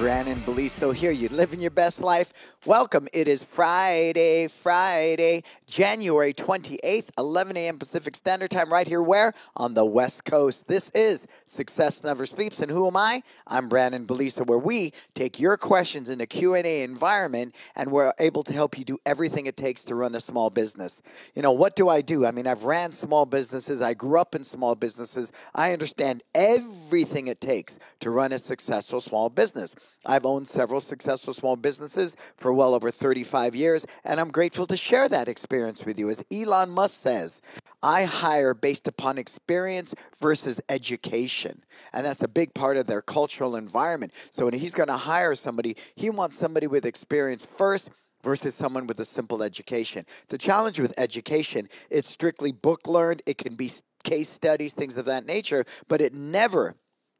Brandon Beliso here. you're living your best life? Welcome. It is Friday, Friday, January 28th, 11 a.m. Pacific Standard Time, right here where? On the West Coast. This is Success Never Sleeps. And who am I? I'm Brandon Beliso, where we take your questions in a Q&A environment and we're able to help you do everything it takes to run a small business. You know, what do I do? I mean, I've ran small businesses. I grew up in small businesses. I understand everything it takes to run a successful small business. I've owned several successful small businesses for well over 35 years, and I'm grateful to share that experience with you. As Elon Musk says, I hire based upon experience versus education. And that's a big part of their cultural environment. So when he's going to hire somebody, he wants somebody with experience first versus someone with a simple education. The challenge with education, it's strictly book learned, it can be case studies, things of that nature, but it never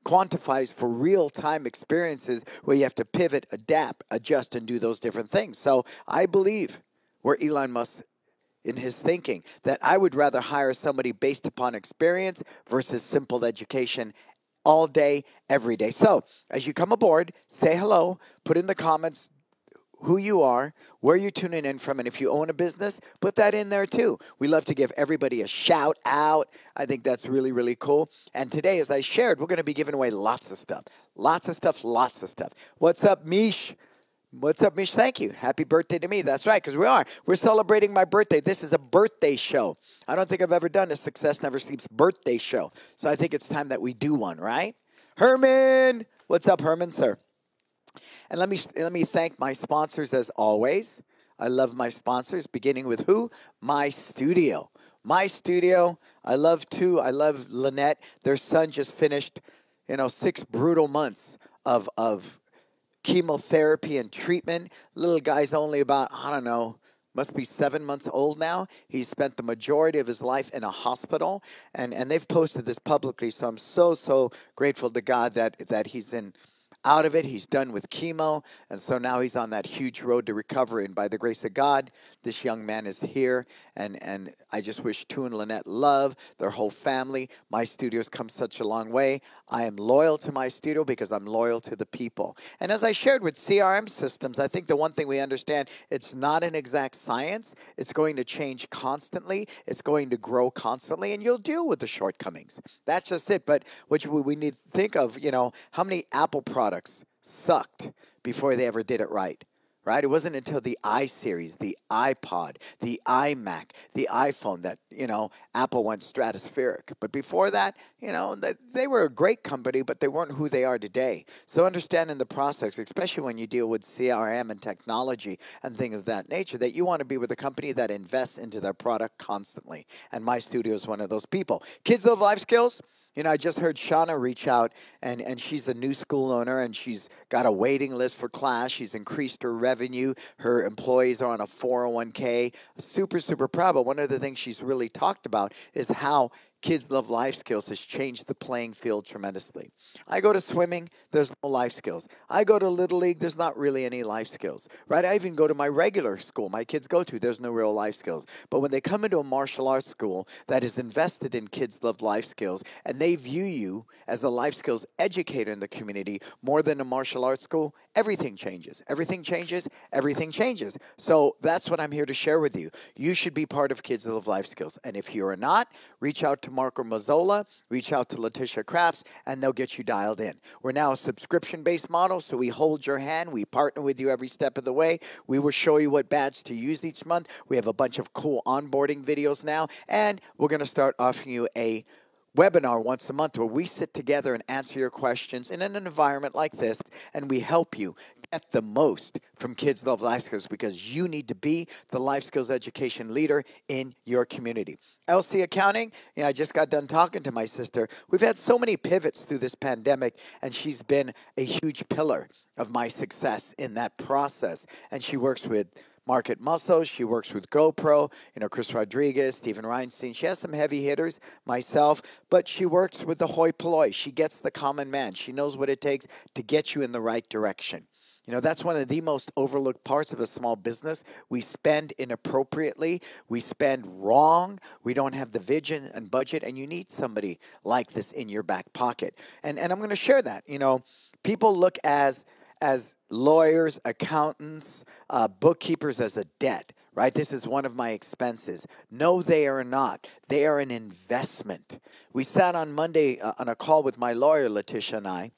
quantifies for real time experiences where you have to pivot, adapt, adjust, and do those different things. So I believe where Elon Musk in his thinking that I would rather hire somebody based upon experience versus simple education all day, every day. So as you come aboard, say hello, put in the comments, who you are, where you're tuning in from, and if you own a business, put that in there too. We love to give everybody a shout out. I think that's really, really cool. And today, as I shared, we're going to be giving away lots of stuff. Lots of stuff, lots of stuff. What's up, Mish? What's up, Mish? Thank you. Happy birthday to me. That's right, because we are. We're celebrating my birthday. This is a birthday show. I don't think I've ever done a Success Never Sleeps birthday show. So I think it's time that we do one, right? Herman! What's up, Herman, sir? And let me let me thank my sponsors as always. I love my sponsors, beginning with who? My studio. My studio. I love Tu. I love Lynette. Their son just finished, you know, six brutal months of of chemotherapy and treatment. Little guy's only about, I don't know, must be seven months old now. He spent the majority of his life in a hospital, and, and they've posted this publicly. So I'm so so grateful to God that that he's in out of it. He's done with chemo, and so now he's on that huge road to recovery. And by the grace of God, this young man is here, and and I just wish Tu and Lynette love their whole family. My studio's come such a long way. I am loyal to my studio because I'm loyal to the people. And as I shared with CRM systems, I think the one thing we understand it's not an exact science. It's going to change constantly. It's going to grow constantly, and you'll deal with the shortcomings. That's just it. But what we need to think of, you know, how many Apple products sucked before they ever did it right right? It wasn't until the iSeries, the iPod, the iMac, the iPhone that, you know, Apple went stratospheric. But before that, you know, they were a great company, but they weren't who they are today. So understanding the process, especially when you deal with CRM and technology and things of that nature, that you want to be with a company that invests into their product constantly. And my studio is one of those people. Kids Love Life Skills. You know, I just heard Shauna reach out, and, and she's a new school owner, and she's got a waiting list for class. She's increased her revenue. Her employees are on a 401k. Super, super proud. But one of the things she's really talked about is how Kids Love Life Skills has changed the playing field tremendously. I go to swimming, there's no life skills. I go to Little League, there's not really any life skills, right? I even go to my regular school my kids go to, there's no real life skills. But when they come into a martial arts school that is invested in Kids Love Life Skills and they view you as a life skills educator in the community more than a martial arts school, everything changes. Everything changes, everything changes. So that's what I'm here to share with you. You should be part of Kids Love Life Skills. And if you're not, reach out to Marco Mazzola, reach out to Letitia Crafts, and they'll get you dialed in. We're now a subscription based model, so we hold your hand. We partner with you every step of the way. We will show you what badge to use each month. We have a bunch of cool onboarding videos now, and we're going to start offering you a webinar once a month where we sit together and answer your questions in an environment like this and we help you get the most from Kids Love Life Skills because you need to be the life skills education leader in your community. LC Accounting, you know, I just got done talking to my sister. We've had so many pivots through this pandemic, and she's been a huge pillar of my success in that process. And she works with Market Muscle. She works with GoPro, you know, Chris Rodriguez, Stephen Reinstein. She has some heavy hitters, myself, but she works with the hoi polloi. She gets the common man. She knows what it takes to get you in the right direction. You know, that's one of the most overlooked parts of a small business. We spend inappropriately, we spend wrong, we don't have the vision and budget, and you need somebody like this in your back pocket. And, and I'm going to share that. You know, People look as as lawyers, accountants, uh, bookkeepers as a debt, right? This is one of my expenses. No, they are not. They are an investment. We sat on Monday uh, on a call with my lawyer, Letitia and I,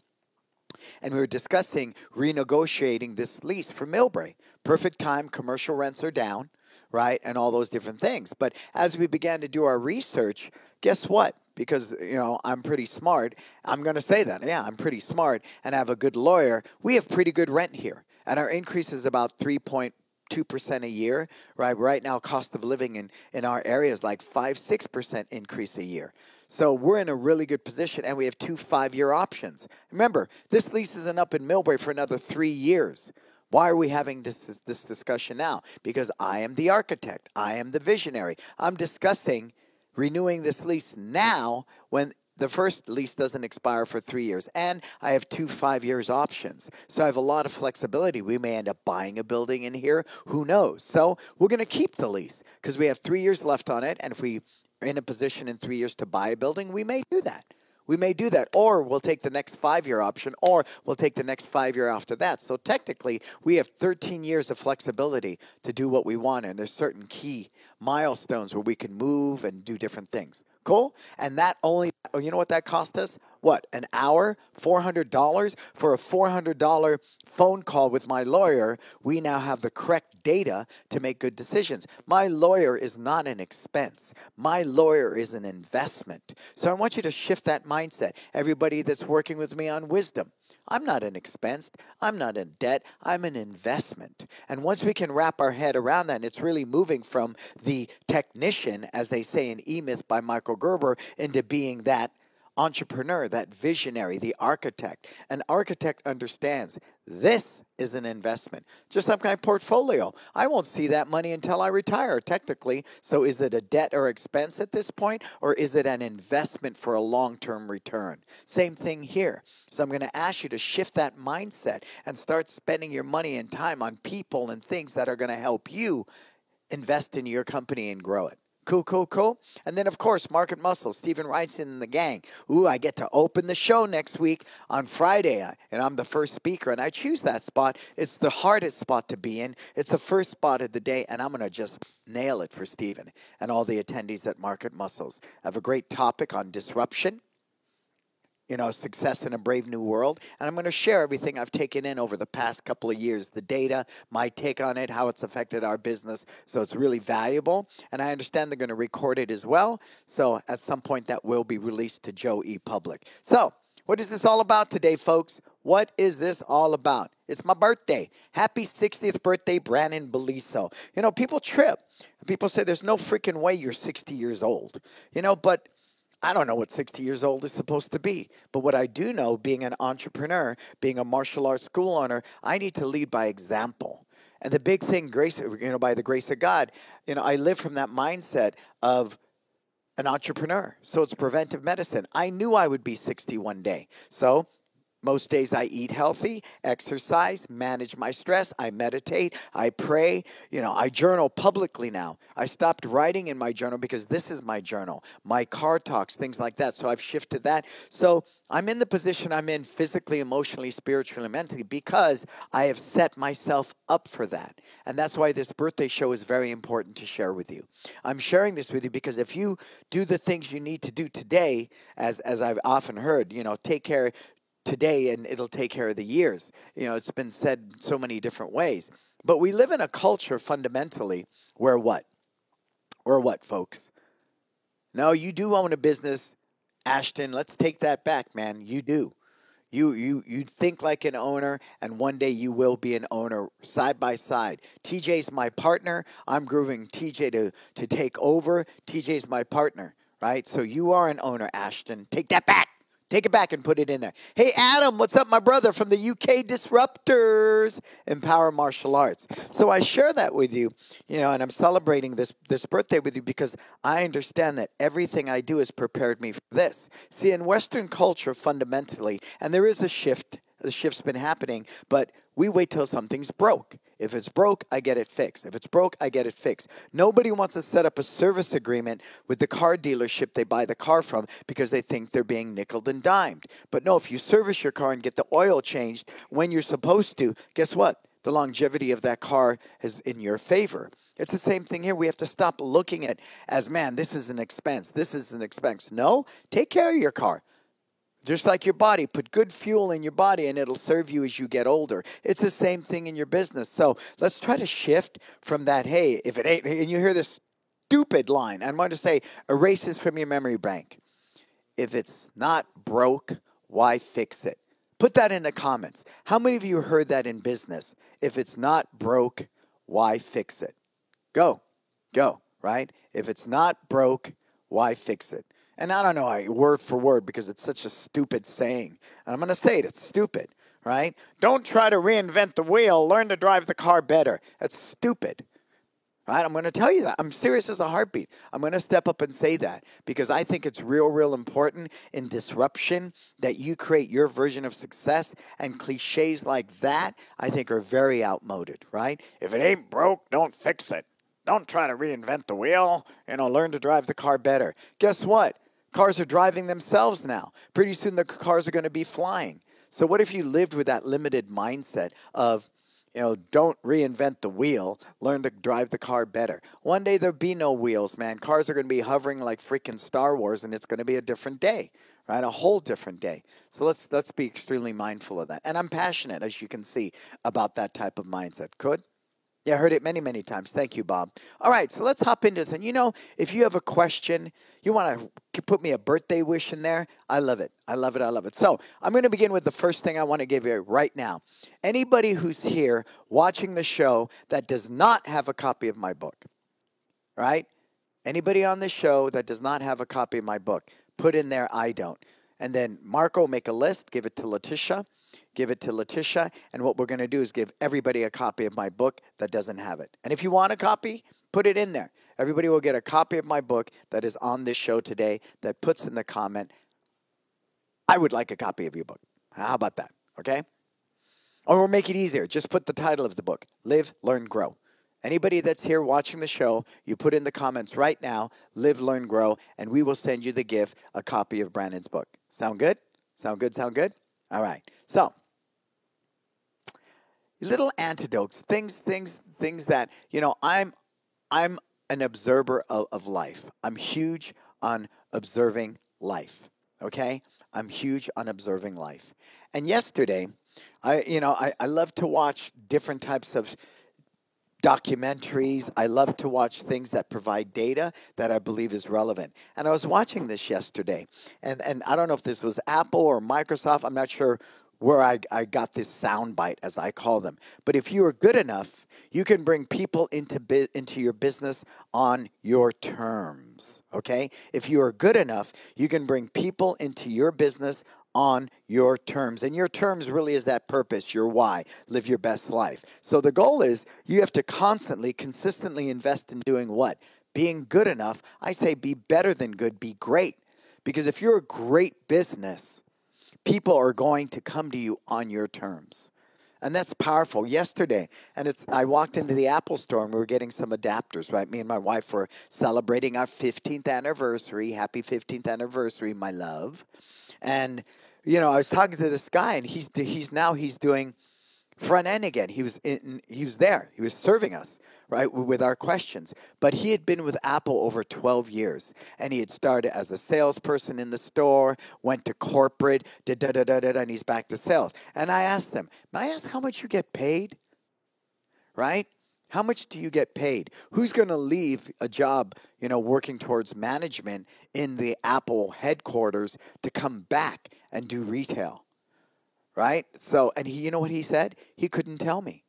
and we were discussing renegotiating this lease for Millbrae. Perfect time, commercial rents are down, right? And all those different things. But as we began to do our research, guess what? Because you know I'm pretty smart. I'm going to say that. Yeah, I'm pretty smart and I have a good lawyer. We have pretty good rent here, and our increase is about three point two percent a year. Right, right now, cost of living in in our area is like five six percent increase a year. So we're in a really good position, and we have two five year options. Remember, this lease isn't up in Millbrae for another three years. Why are we having this, this discussion now? Because I am the architect, I am the visionary. I'm discussing renewing this lease now when the first lease doesn't expire for three years. And I have two five years options. So I have a lot of flexibility. We may end up buying a building in here. Who knows? So we're going to keep the lease because we have three years left on it. And if we are in a position in three years to buy a building, we may do that. We may do that, or we'll take the next five year option, or we'll take the next five year after that. So technically, we have 13 years of flexibility to do what we want, and there's certain key milestones where we can move and do different things. Cool? And that only, oh, you know what that cost us? What, an hour? $400? For a $400 phone call with my lawyer, we now have the correct data to make good decisions. My lawyer is not an expense, my lawyer is an investment. So I want you to shift that mindset. Everybody that's working with me on wisdom, I'm not an expense. I'm not in debt. I'm an investment. And once we can wrap our head around that, it's really moving from the technician, as they say in E Myth by Michael Gerber, into being that entrepreneur, that visionary, the architect. An architect understands this is an investment, just like my portfolio. I won't see that money until I retire, technically. So, is it a debt or expense at this point, or is it an investment for a long term return? Same thing here. So, I'm going to ask you to shift that mindset and start spending your money and time on people and things that are going to help you invest in your company and grow it. Cool, cool, cool. And then, of course, Market Muscle, Stephen Wrightson and the gang. Ooh, I get to open the show next week on Friday, uh, and I'm the first speaker, and I choose that spot. It's the hardest spot to be in. It's the first spot of the day, and I'm going to just nail it for Stephen and all the attendees at Market Muscles. I have a great topic on disruption you know, success in a brave new world. And I'm going to share everything I've taken in over the past couple of years, the data, my take on it, how it's affected our business. So it's really valuable. And I understand they're going to record it as well. So at some point that will be released to Joe E. Public. So what is this all about today, folks? What is this all about? It's my birthday. Happy 60th birthday, Brandon Beliso. You know, people trip. People say there's no freaking way you're 60 years old. You know, but I don't know what 60 years old is supposed to be. But what I do know, being an entrepreneur, being a martial arts school owner, I need to lead by example. And the big thing, grace, you know, by the grace of God, you know, I live from that mindset of an entrepreneur. So it's preventive medicine. I knew I would be 60 one day. So most days I eat healthy, exercise, manage my stress, I meditate, I pray. You know, I journal publicly now. I stopped writing in my journal because this is my journal, my car talks, things like that. So I've shifted that. So I'm in the position I'm in physically, emotionally, spiritually, mentally because I have set myself up for that. And that's why this birthday show is very important to share with you. I'm sharing this with you because if you do the things you need to do today, as, as I've often heard, you know, take care, today and it'll take care of the years. You know, it's been said so many different ways. But we live in a culture fundamentally where what? Or what, folks? No, you do own a business, Ashton. Let's take that back, man. You do. You you you think like an owner, and one day you will be an owner side by side. TJ's my partner. I'm grooving TJ to to take over. TJ's my partner, right? So you are an owner, Ashton. Take that back. Take it back and put it in there. Hey, Adam, what's up, my brother from the UK Disruptors Empower Martial Arts? So I share that with you, you know, and I'm celebrating this this birthday with you because I understand that everything I do has prepared me for this. See, in Western culture, fundamentally, and there is a shift. The shift's been happening, but we wait till something's broke. If it's broke, I get it fixed. If it's broke, I get it fixed. Nobody wants to set up a service agreement with the car dealership they buy the car from because they think they're being nickel and dimed. But no, if you service your car and get the oil changed when you're supposed to, guess what? The longevity of that car is in your favor. It's the same thing here. We have to stop looking at as man, this is an expense. This is an expense. No, take care of your car. Just like your body, put good fuel in your body and it'll serve you as you get older. It's the same thing in your business. So let's try to shift from that, hey, if it ain't, and you hear this stupid line, I'm going to say, erase this from your memory bank. If it's not broke, why fix it? Put that in the comments. How many of you heard that in business? If it's not broke, why fix it? Go, go, right? If it's not broke, why fix it? And I don't know I, word for word because it's such a stupid saying. And I'm going to say it, it's stupid, right? Don't try to reinvent the wheel, learn to drive the car better. That's stupid. Right? I'm going to tell you that. I'm serious as a heartbeat. I'm going to step up and say that because I think it's real, real important in disruption that you create your version of success. And cliches like that, I think, are very outmoded, right? If it ain't broke, don't fix it. Don't try to reinvent the wheel. You know, learn to drive the car better. Guess what? Cars are driving themselves now. Pretty soon the cars are going to be flying. So what if you lived with that limited mindset of, you know, don't reinvent the wheel, learn to drive the car better. One day there'll be no wheels, man. Cars are going to be hovering like freaking Star Wars and it's going to be a different day, right? A whole different day. So let's let's be extremely mindful of that. And I'm passionate as you can see about that type of mindset. Could yeah, I heard it many, many times. Thank you, Bob. All right, so let's hop into this. And you know, if you have a question, you want to put me a birthday wish in there, I love it. I love it. I love it. So I'm going to begin with the first thing I want to give you right now. Anybody who's here watching the show that does not have a copy of my book, right? Anybody on the show that does not have a copy of my book, put in there, I don't. And then Marco, make a list, give it to Letitia give it to Letitia. And what we're going to do is give everybody a copy of my book that doesn't have it. And if you want a copy, put it in there. Everybody will get a copy of my book that is on this show today that puts in the comment, I would like a copy of your book. How about that? Okay? Or we'll make it easier. Just put the title of the book Live, Learn, Grow. Anybody that's here watching the show, you put in the comments right now, Live, Learn, Grow, and we will send you the gift, a copy of Brandon's book. Sound good? Sound good? Sound good? All right. So, little antidotes, things, things, things that you know. I'm, I'm an observer of, of life. I'm huge on observing life. Okay, I'm huge on observing life. And yesterday, I, you know, I, I love to watch different types of documentaries. I love to watch things that provide data that I believe is relevant. And I was watching this yesterday, and, and I don't know if this was Apple or Microsoft. I'm not sure where I, I got this sound bite, as I call them. But if you are good enough, you can bring people into bi- into your business on your terms. Okay? If you are good enough, you can bring people into your business on your terms. And your terms really is that purpose, your why, live your best life. So the goal is you have to constantly, consistently invest in doing what? Being good enough. I say be better than good, be great. Because if you're a great business, people are going to come to you on your terms. And that's powerful. Yesterday, and it's I walked into the Apple store and we were getting some adapters, right? Me and my wife were celebrating our 15th anniversary. Happy 15th anniversary, my love. And you know, I was talking to this guy and he's he's now he's doing front end again. He was in, he was there. He was serving us right, with our questions. But he had been with Apple over 12 years, and he had started as a salesperson in the store, went to corporate, da da da da da, and he's back to sales. And I asked them, "May I ask how much you get paid?" Right? How much do you get paid? Who's going to leave a job, you know, working towards management in the Apple headquarters to come back and do retail? Right? So, and he, you know what he said? He couldn't tell me.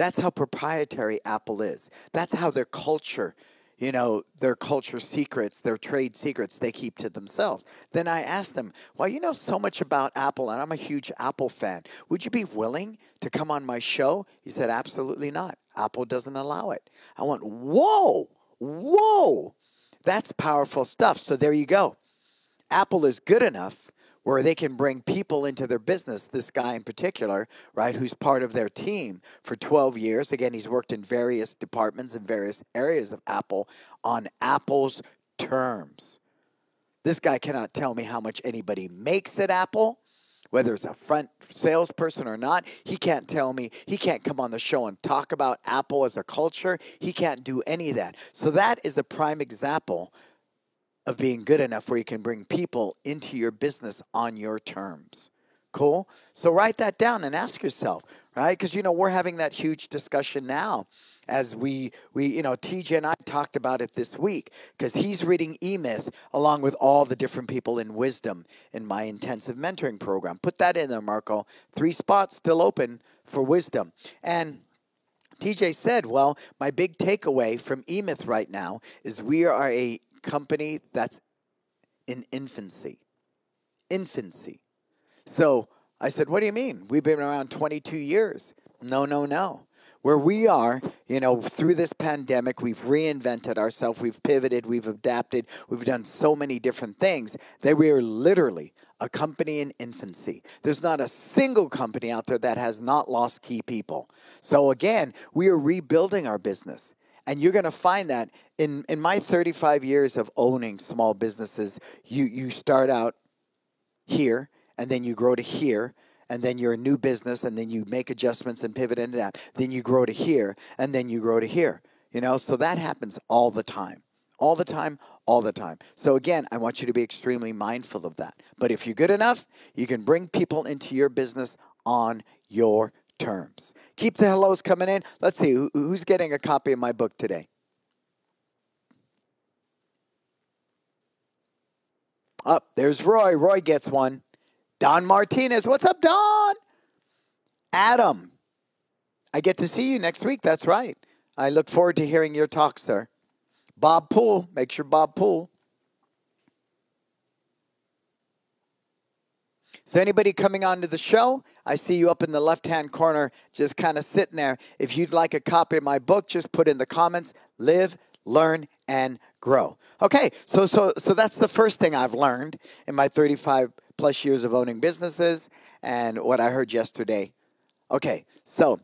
That's how proprietary Apple is. That's how their culture, you know, their culture secrets, their trade secrets, they keep to themselves. Then I asked them, Well, you know so much about Apple, and I'm a huge Apple fan. Would you be willing to come on my show? He said, Absolutely not. Apple doesn't allow it. I went, Whoa, whoa. That's powerful stuff. So there you go. Apple is good enough where they can bring people into their business. This guy in particular, right, who's part of their team for 12 years. Again, he's worked in various departments in various areas of Apple on Apple's terms. This guy cannot tell me how much anybody makes at Apple, whether it's a front salesperson or not. He can't tell me, he can't come on the show and talk about Apple as a culture. He can't do any of that. So, that is the prime example of being good enough where you can bring people into your business on your terms. Cool? So, write that down and ask yourself, right? Because, you know, we're having that huge discussion now as we we you know TJ and I talked about it this week because he's reading E-Myth along with all the different people in wisdom in my intensive mentoring program. Put that in there, Marco. Three spots still open for wisdom. And TJ said, "Well, my big takeaway from E-Myth right now is we are a company that's in infancy. Infancy. So I said, What do you mean? We've been around 22 years. No, no, no where we are, you know, through this pandemic, we've reinvented ourselves, we've pivoted, we've adapted, we've done so many different things that we are literally a company in infancy. There's not a single company out there that has not lost key people. So again, we are rebuilding our business. And you're going to find that in, in my 35 years of owning small businesses, you, you start out here and then you grow to here and then you're a new business and then you make adjustments and pivot into that. Then you grow to here and then you grow to here. You know, so that happens all the time. All the time, all the time. So again, I want you to be extremely mindful of that. But if you're good enough, you can bring people into your business on your terms. Keep the hellos coming in. Let's see who's getting a copy of my book today. Up oh, there's Roy. Roy gets one. Don Martinez. What's up, Don? Adam. I get to see you next week. That's right. I look forward to hearing your talk, sir. Bob Poole. Make sure Bob Poole. So, anybody coming onto the show, I see you up in the left hand corner, just kind of sitting there. If you'd like a copy of my book, just put in the comments live, learn, and grow. Okay, so, so, so that's the first thing I've learned in my 35 plus years of owning businesses and what I heard yesterday. Okay, so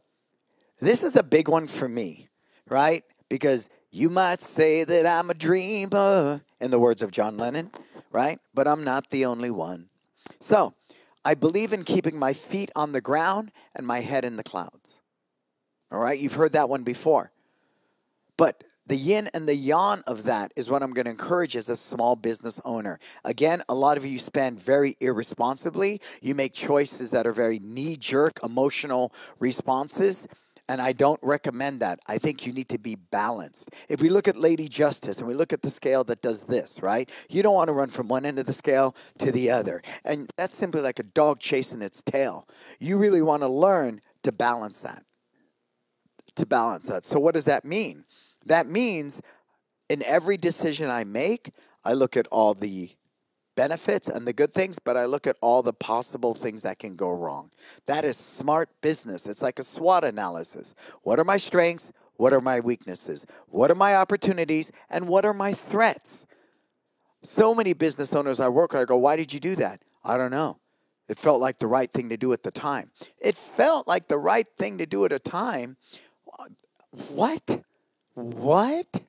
this is a big one for me, right? Because you might say that I'm a dreamer, in the words of John Lennon, right? But I'm not the only one. So I believe in keeping my feet on the ground and my head in the clouds. All right, you've heard that one before. But the yin and the yang of that is what I'm going to encourage as a small business owner. Again, a lot of you spend very irresponsibly. You make choices that are very knee jerk, emotional responses. And I don't recommend that. I think you need to be balanced. If we look at Lady Justice and we look at the scale that does this, right? You don't want to run from one end of the scale to the other. And that's simply like a dog chasing its tail. You really want to learn to balance that. To balance that. So, what does that mean? That means in every decision I make, I look at all the benefits and the good things, but I look at all the possible things that can go wrong. That is smart business. It's like a SWOT analysis. What are my strengths? What are my weaknesses? What are my opportunities? And what are my threats? So many business owners I work with, I go, why did you do that? I don't know. It felt like the right thing to do at the time. It felt like the right thing to do at a time. What? What?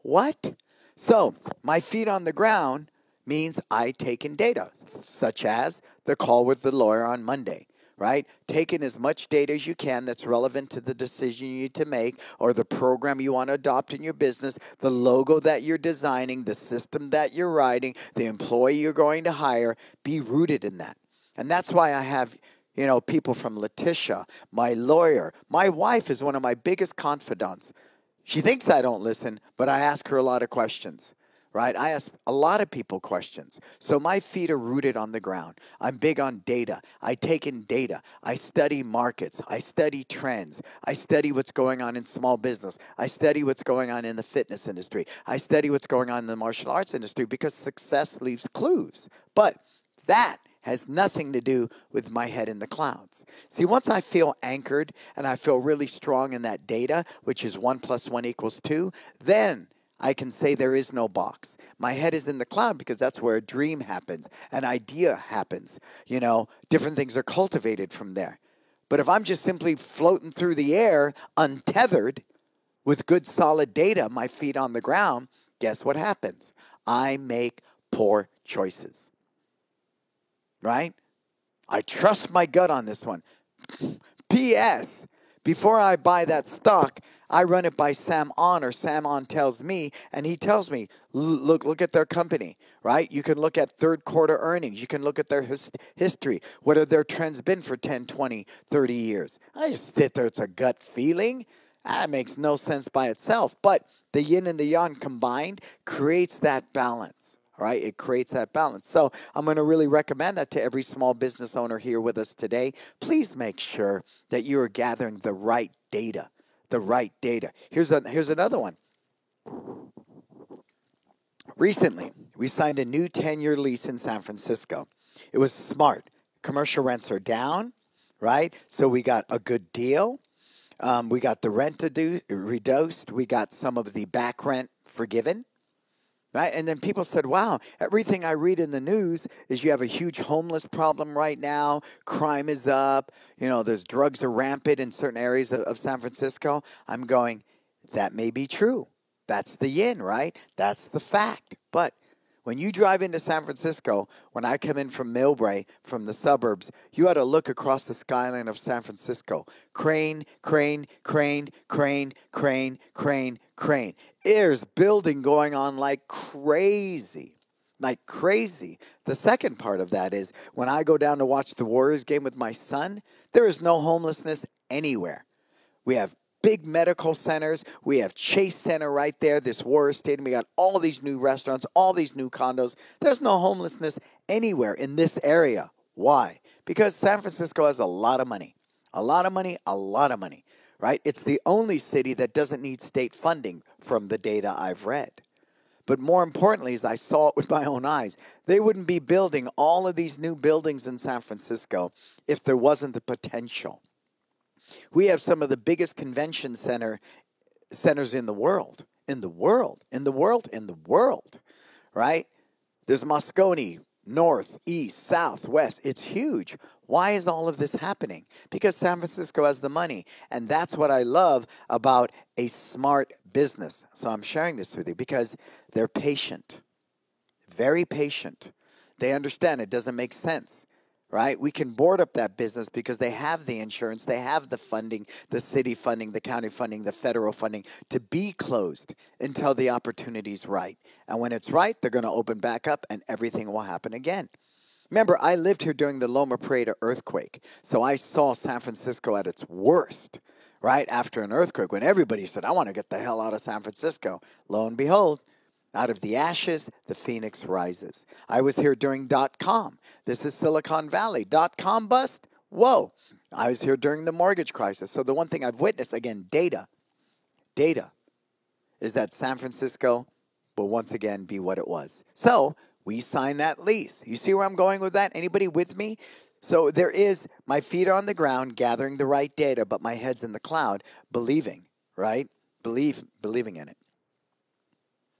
What? So, my feet on the ground means I take in data, such as the call with the lawyer on Monday, right? Take in as much data as you can that's relevant to the decision you need to make or the program you want to adopt in your business, the logo that you're designing, the system that you're writing, the employee you're going to hire. Be rooted in that. And that's why I have you know, people from Letitia, my lawyer. My wife is one of my biggest confidants. She thinks I don't listen, but I ask her a lot of questions, right? I ask a lot of people questions. So my feet are rooted on the ground. I'm big on data. I take in data. I study markets. I study trends. I study what's going on in small business. I study what's going on in the fitness industry. I study what's going on in the martial arts industry because success leaves clues. But that has nothing to do with my head in the clouds. See, once I feel anchored and I feel really strong in that data, which is one plus one equals two, then I can say there is no box. my head is in the cloud because that's where a dream happens, an idea happens. You know, different things are cultivated from there. But if I'm just simply floating through the air, untethered, with good solid data, my feet on the ground, guess what happens? I make poor choices. Right? I trust my gut on this one. P.S. Before I buy that stock, I run it by Sam On, or Sam On tells me, and he tells me, look, look at their company, right? You can look at third quarter earnings. You can look at their his- history. What have their trends been for 10, 20, 30 years? I just sit there, it's a gut feeling. That makes no sense by itself. But the yin and the yang combined creates that balance right? It creates that balance. So I'm going to really recommend that to every small business owner here with us today. Please make sure that you are gathering the right data, the right data. Here's a, here's another one. Recently, we signed a new 10-year lease in San Francisco. It was smart. Commercial rents are down, right? So we got a good deal. Um, we got the rent reduced. We got some of the back rent forgiven right? And then people said, wow, everything I read in the news is you have a huge homeless problem right now, crime is up, you know, there's drugs are rampant in certain areas of, of San Francisco. I'm going, that may be true. That's the yin, right? That's the fact. But when you drive into San Francisco, when I come in from Millbrae, from the suburbs, you ought to look across the skyline of San Francisco. Crane, crane, crane, crane, crane, crane, crane. There's building going on like crazy. Like crazy. The second part of that is when I go down to watch the Warriors game with my son, there is no homelessness anywhere. We have big medical centers. We have Chase Center right there, this Warriors Stadium. We got all these new restaurants, all these new condos. There's no homelessness anywhere in this area. Why? Because San Francisco has a lot of money. A lot of money, a lot of money, right? It's the only city that doesn't need state funding from the data I've read. But more importantly, as I saw it with my own eyes, they wouldn't be building all of these new buildings in San Francisco if there wasn't the potential we have some of the biggest convention center centers in the world, in the world, in the world, in the world, right? There's Moscone, north, east, south, west. It's huge. Why is all of this happening? Because San Francisco has the money. And that's what I love about a smart business. So I'm sharing this with you because they're patient, very patient. They understand it doesn't make sense right? We can board up that business because they have the insurance, they have the funding, the city funding, the county funding, the federal funding to be closed until the opportunity's right. And when it's right, they're going to open back up and everything will happen again. Remember, I lived here during the Loma Prieta earthquake, so I saw San Francisco at its worst, right after an earthquake when everybody said, I want to get the hell out of San Francisco. Lo and behold, out of the ashes, the phoenix rises. I was here during dot com. This is Silicon Valley. Dot com bust? Whoa. I was here during the mortgage crisis. So the one thing I've witnessed, again, data, data, is that San Francisco will once again be what it was. So we signed that lease. You see where I'm going with that? Anybody with me? So there is my feet are on the ground, gathering the right data, but my head's in the cloud, believing, right? Believe, believing in it.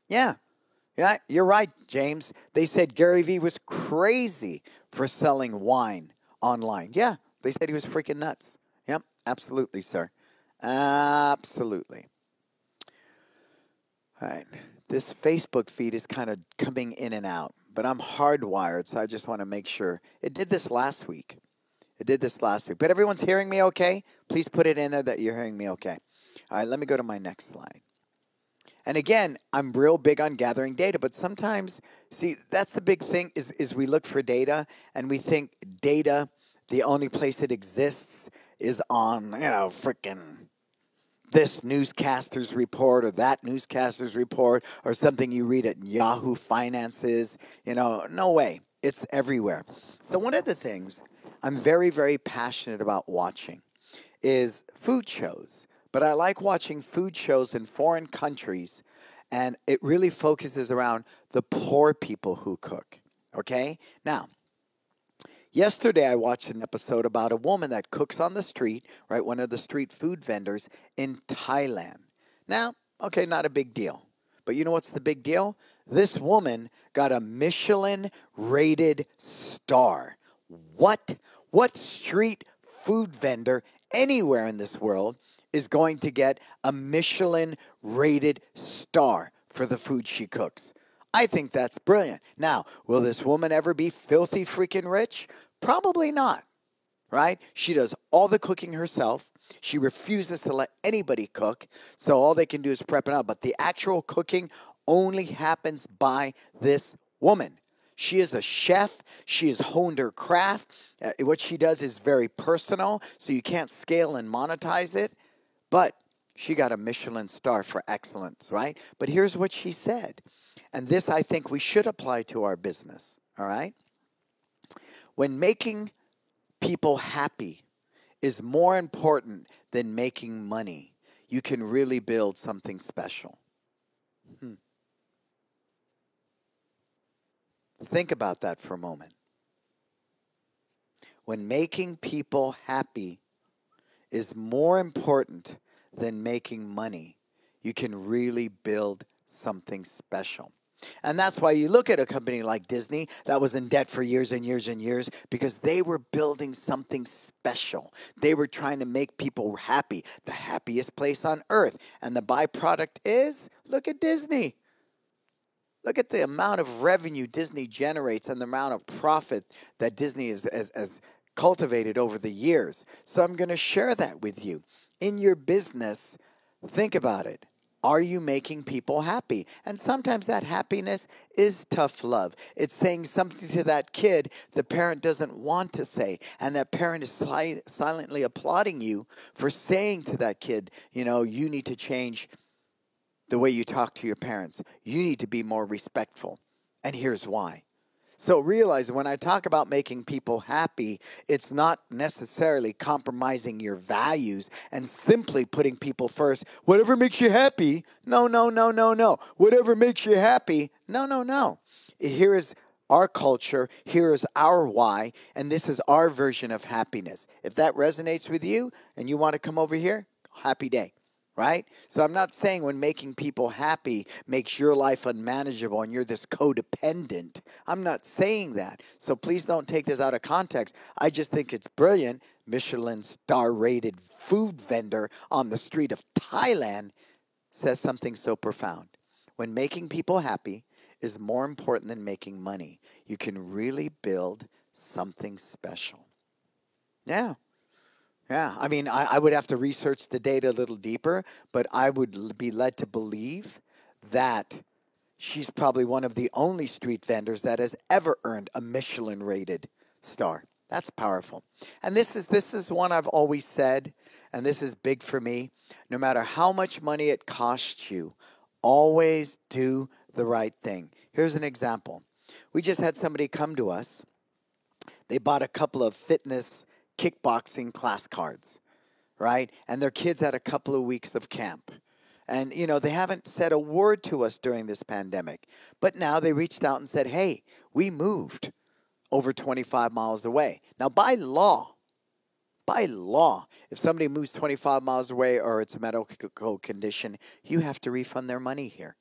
Yeah. Yeah, you're right, James. They said Gary Vee was crazy for selling wine online. Yeah, they said he was freaking nuts. Yep, absolutely, sir. Absolutely. All right. This Facebook feed is kind of coming in and out, but I'm hardwired, so I just want to make sure. It did this last week. It did this last week. But everyone's hearing me okay? Please put it in there that you're hearing me okay. All right, let me go to my next slide. And again, I'm real big on gathering data, but sometimes, see, that's the big thing is, is we look for data and we think data, the only place it exists is on, you know, freaking this newscaster's report or that newscaster's report or something you read at Yahoo Finances. You know, no way. It's everywhere. So, one of the things I'm very, very passionate about watching is food shows but I like watching food shows in foreign countries, and it really focuses around the poor people who cook. Okay? Now, yesterday I watched an episode about a woman that cooks on the street, right? One of the street food vendors in Thailand. Now, okay, not a big deal. But you know what's the big deal? This woman got a Michelin rated star. What? What street food vendor anywhere in this world is going to get a Michelin rated star for the food she cooks? I think that's brilliant. Now, will this woman ever be filthy freaking rich? Probably not, right? She does all the cooking herself. She refuses to let anybody cook, so all they can do is prep it out. But the actual cooking only happens by this woman. She is a chef. She has honed her craft. Uh, what she does is very personal, so you can't scale and monetize it. But she got a Michelin star for excellence, right? But here's what she said. And this I think we should apply to our business, all right? When making people happy is more important than making money, you can really build something special. Hmm. Think about that for a moment. When making people happy is more important than making money, you can really build something special. And that's why you look at a company like Disney that was in debt for years and years and years because they were building something special. They were trying to make people happy, the happiest place on earth. And the byproduct is look at Disney. Look at the amount of revenue Disney generates and the amount of profit that Disney has, has cultivated over the years. So I'm going to share that with you. In your business, think about it. Are you making people happy? And sometimes that happiness is tough love. It's saying something to that kid the parent doesn't want to say, and that parent is si- silently applauding you for saying to that kid, you know, you need to change the way you talk to your parents. You need to be more respectful. And here's why so realize when I talk about making people happy, it's not necessarily compromising your values and simply putting people first. Whatever makes you happy, no, no, no, no, no. Whatever makes you happy, no, no, no. Here is our culture, here is our why, and this is our version of happiness. If that resonates with you and you want to come over here, happy day right? So I'm not saying when making people happy makes your life unmanageable and you're this codependent. I'm not saying that. So please don't take this out of context. I just think it's brilliant. Michelin star rated food vendor on the street of Thailand says something so profound. When making people happy is more important than making money, you can really build something special. Yeah. Yeah, I mean, I, I would have to research the data a little deeper, but I would be led to believe that she's probably one of the only street vendors that has ever earned a Michelin rated star. That's powerful. And this is this is one I've always said, and this is big for me. No matter how much money it costs you, always do the right thing. Here's an example. We just had somebody come to us. They bought a couple of fitness kickboxing class cards, right? And their kids had a couple of weeks of camp. And, you know, they haven't said a word to us during this pandemic. But now they reached out and said, hey, we moved over 25 miles away. Now, by law, by law, if somebody moves 25 miles away or it's a medical condition, you have to refund their money here.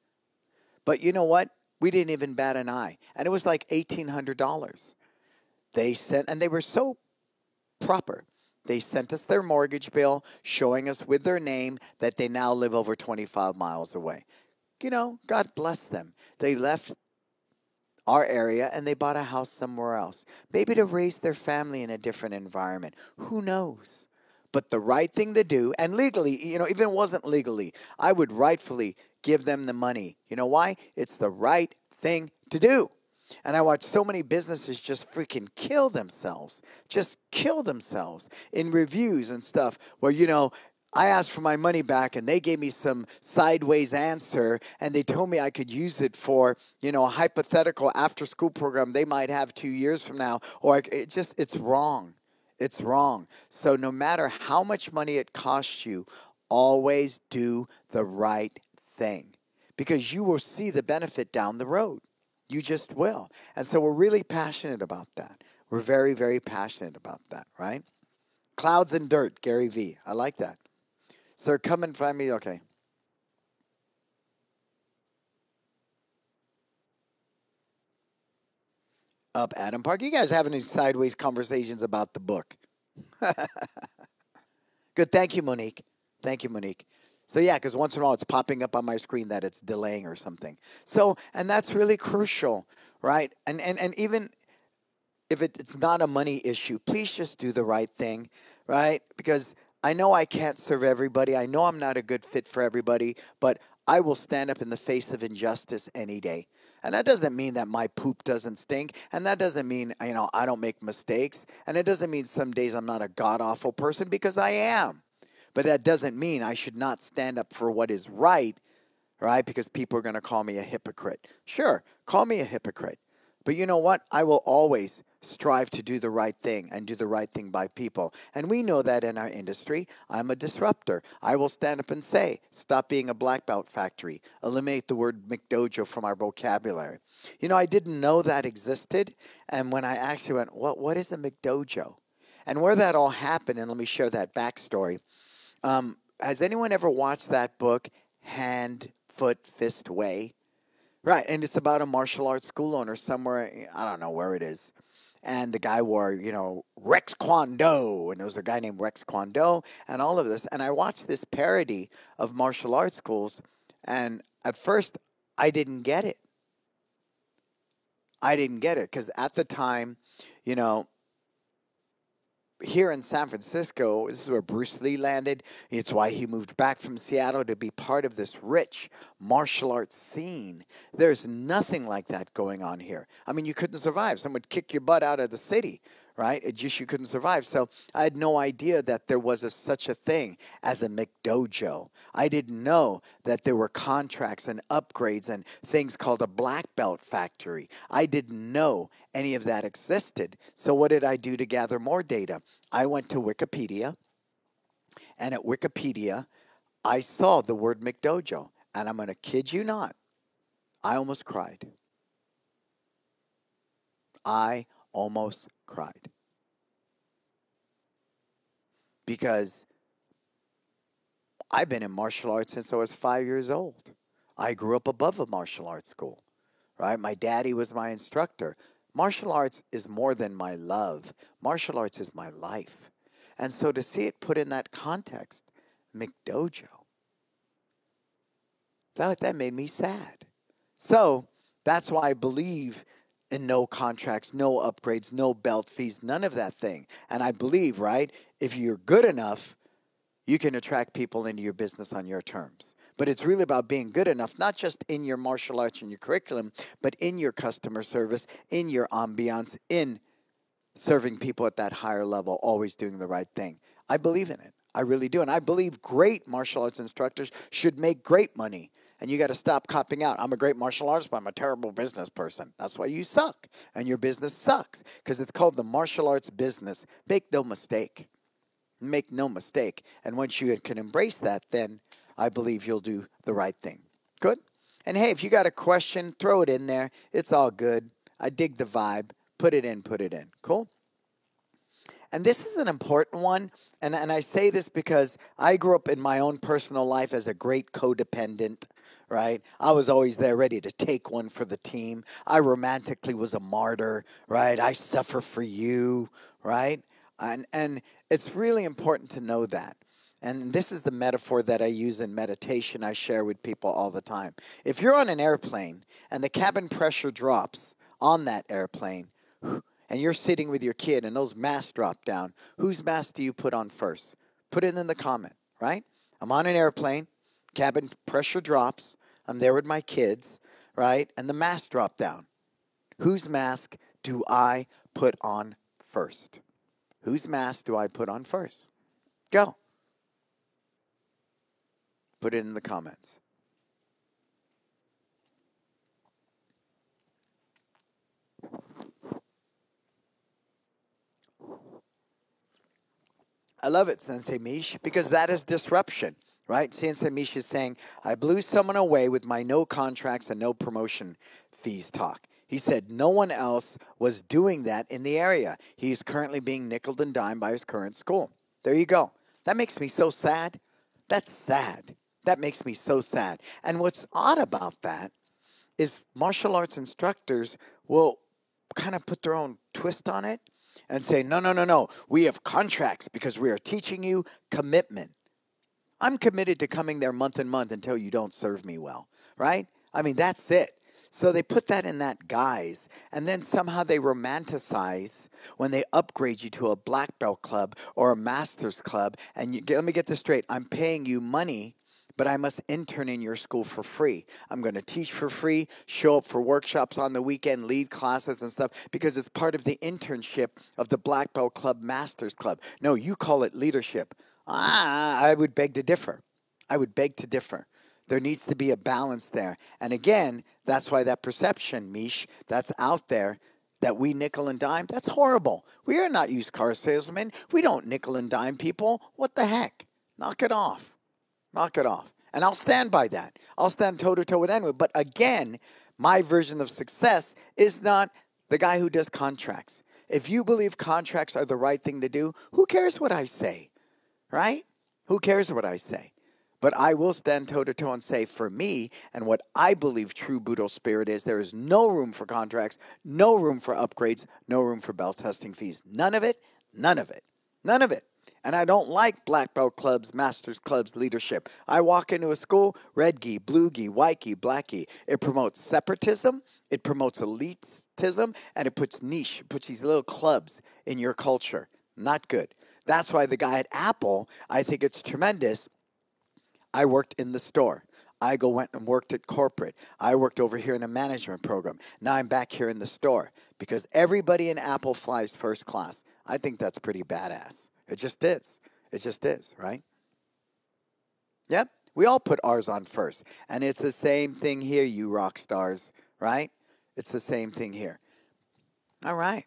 But you know what? We didn't even bat an eye. And it was like $1,800. They sent, and they were so proper. They sent us their mortgage bill showing us with their name that they now live over 25 miles away. You know, God bless them. They left our area and they bought a house somewhere else. Maybe to raise their family in a different environment. Who knows? But the right thing to do, and legally, you know, even wasn't legally, I would rightfully give them the money. You know why? It's the right thing to do. And I watch so many businesses just freaking kill themselves, just kill themselves in reviews and stuff where, you know, I asked for my money back and they gave me some sideways answer and they told me I could use it for, you know, a hypothetical after school program they might have two years from now. Or it just, it's wrong. It's wrong. So no matter how much money it costs you, always do the right thing because you will see the benefit down the road you just will. And so we're really passionate about that. We're very, very passionate about that, right? Clouds and dirt, Gary Vee. I like that. Sir, come and find me. Okay. Up Adam Park. You guys having sideways conversations about the book. Good. Thank you, Monique. Thank you, Monique. So yeah, because once in a while it's popping up on my screen that it's delaying or something. So and that's really crucial, right? And and and even if it, it's not a money issue, please just do the right thing, right? Because I know I can't serve everybody. I know I'm not a good fit for everybody, but I will stand up in the face of injustice any day. And that doesn't mean that my poop doesn't stink. And that doesn't mean, you know, I don't make mistakes. And it doesn't mean some days I'm not a god awful person because I am. But that doesn't mean I should not stand up for what is right, right? Because people are going to call me a hypocrite. Sure, call me a hypocrite. But you know what? I will always strive to do the right thing and do the right thing by people. And we know that in our industry. I'm a disruptor. I will stand up and say, stop being a black belt factory, eliminate the word McDojo from our vocabulary. You know, I didn't know that existed. And when I actually went, what, what is a McDojo? And where that all happened, and let me share that backstory. Um, has anyone ever watched that book, Hand, Foot, Fist Way? Right, and it's about a martial arts school owner somewhere, I don't know where it is. And the guy wore, you know, Rex Kwon Do, and there was a guy named Rex Kwon Do, and all of this. And I watched this parody of martial arts schools, and at first I didn't get it. I didn't get it because at the time, you know, here in San Francisco, this is where Bruce Lee landed. It's why he moved back from Seattle to be part of this rich martial arts scene. There's nothing like that going on here. I mean, you couldn't survive. Someone would kick your butt out of the city right? It just you couldn't survive. So I had no idea that there was a, such a thing as a McDojo. I didn't know that there were contracts and upgrades and things called a black belt factory. I didn't know any of that existed. So what did I do to gather more data? I went to Wikipedia, and at Wikipedia, I saw the word McDojo, and I'm going to kid you not, I almost cried. I almost cried. Because I've been in martial arts since I was five years old. I grew up above a martial arts school, right? My daddy was my instructor. Martial arts is more than my love, martial arts is my life. And so to see it put in that context, McDojo, that, that made me sad. So that's why I believe and no contracts, no upgrades, no belt fees, none of that thing. And I believe, right, if you're good enough, you can attract people into your business on your terms. But it's really about being good enough, not just in your martial arts and your curriculum, but in your customer service, in your ambiance, in serving people at that higher level, always doing the right thing. I believe in it. I really do. And I believe great martial arts instructors should make great money and you got to stop copping out. I'm a great martial artist, but I'm a terrible business person. That's why you suck, and your business sucks because it's called the martial arts business. Make no mistake. Make no mistake. And once you can embrace that, then I believe you'll do the right thing. Good? And hey, if you got a question, throw it in there. It's all good. I dig the vibe. Put it in, put it in. Cool? And this is an important one. And, and I say this because I grew up in my own personal life as a great codependent right? I was always there ready to take one for the team. I romantically was a martyr, right? I suffer for you, right? And, and it's really important to know that. And this is the metaphor that I use in meditation, I share with people all the time. If you're on an airplane and the cabin pressure drops on that airplane, and you're sitting with your kid and those masks drop down, whose mask do you put on first? Put it in the comment, right? I'm on an airplane, cabin pressure drops, I'm there with my kids, right? And the mask dropped down. Whose mask do I put on first? Whose mask do I put on first? Go. Put it in the comments. I love it, Sensei Mish, because that is disruption right? Sensei Misha is saying, I blew someone away with my no contracts and no promotion fees talk. He said no one else was doing that in the area. He's currently being nickel and dimed by his current school. There you go. That makes me so sad. That's sad. That makes me so sad. And what's odd about that is martial arts instructors will kind of put their own twist on it and say, no, no, no, no, we have contracts because we are teaching you commitment. I'm committed to coming there month and month until you don't serve me well, right? I mean, that's it. So they put that in that guise, and then somehow they romanticize when they upgrade you to a black belt club or a master's club. And you, let me get this straight I'm paying you money but I must intern in your school for free. I'm going to teach for free, show up for workshops on the weekend, lead classes and stuff because it's part of the internship of the Black Belt Club Masters Club. No, you call it leadership. Ah, I would beg to differ. I would beg to differ. There needs to be a balance there. And again, that's why that perception, Mish, that's out there that we nickel and dime, that's horrible. We are not used car salesmen. We don't nickel and dime people. What the heck? Knock it off. Knock it off. And I'll stand by that. I'll stand toe to toe with anyone. But again, my version of success is not the guy who does contracts. If you believe contracts are the right thing to do, who cares what I say? Right? Who cares what I say? But I will stand toe to toe and say, for me, and what I believe true Budo spirit is, there is no room for contracts, no room for upgrades, no room for belt testing fees. None of it, none of it, none of it. And I don't like black belt clubs, masters clubs leadership. I walk into a school, red gi, blue gi, white gi, black gi. It promotes separatism, it promotes elitism, and it puts niche, it puts these little clubs in your culture. Not good. That's why the guy at Apple, I think it's tremendous. I worked in the store. I go went and worked at corporate. I worked over here in a management program. Now I'm back here in the store because everybody in Apple flies first class. I think that's pretty badass. It just is. It just is, right? Yep. We all put ours on first. And it's the same thing here, you rock stars, right? It's the same thing here. All right.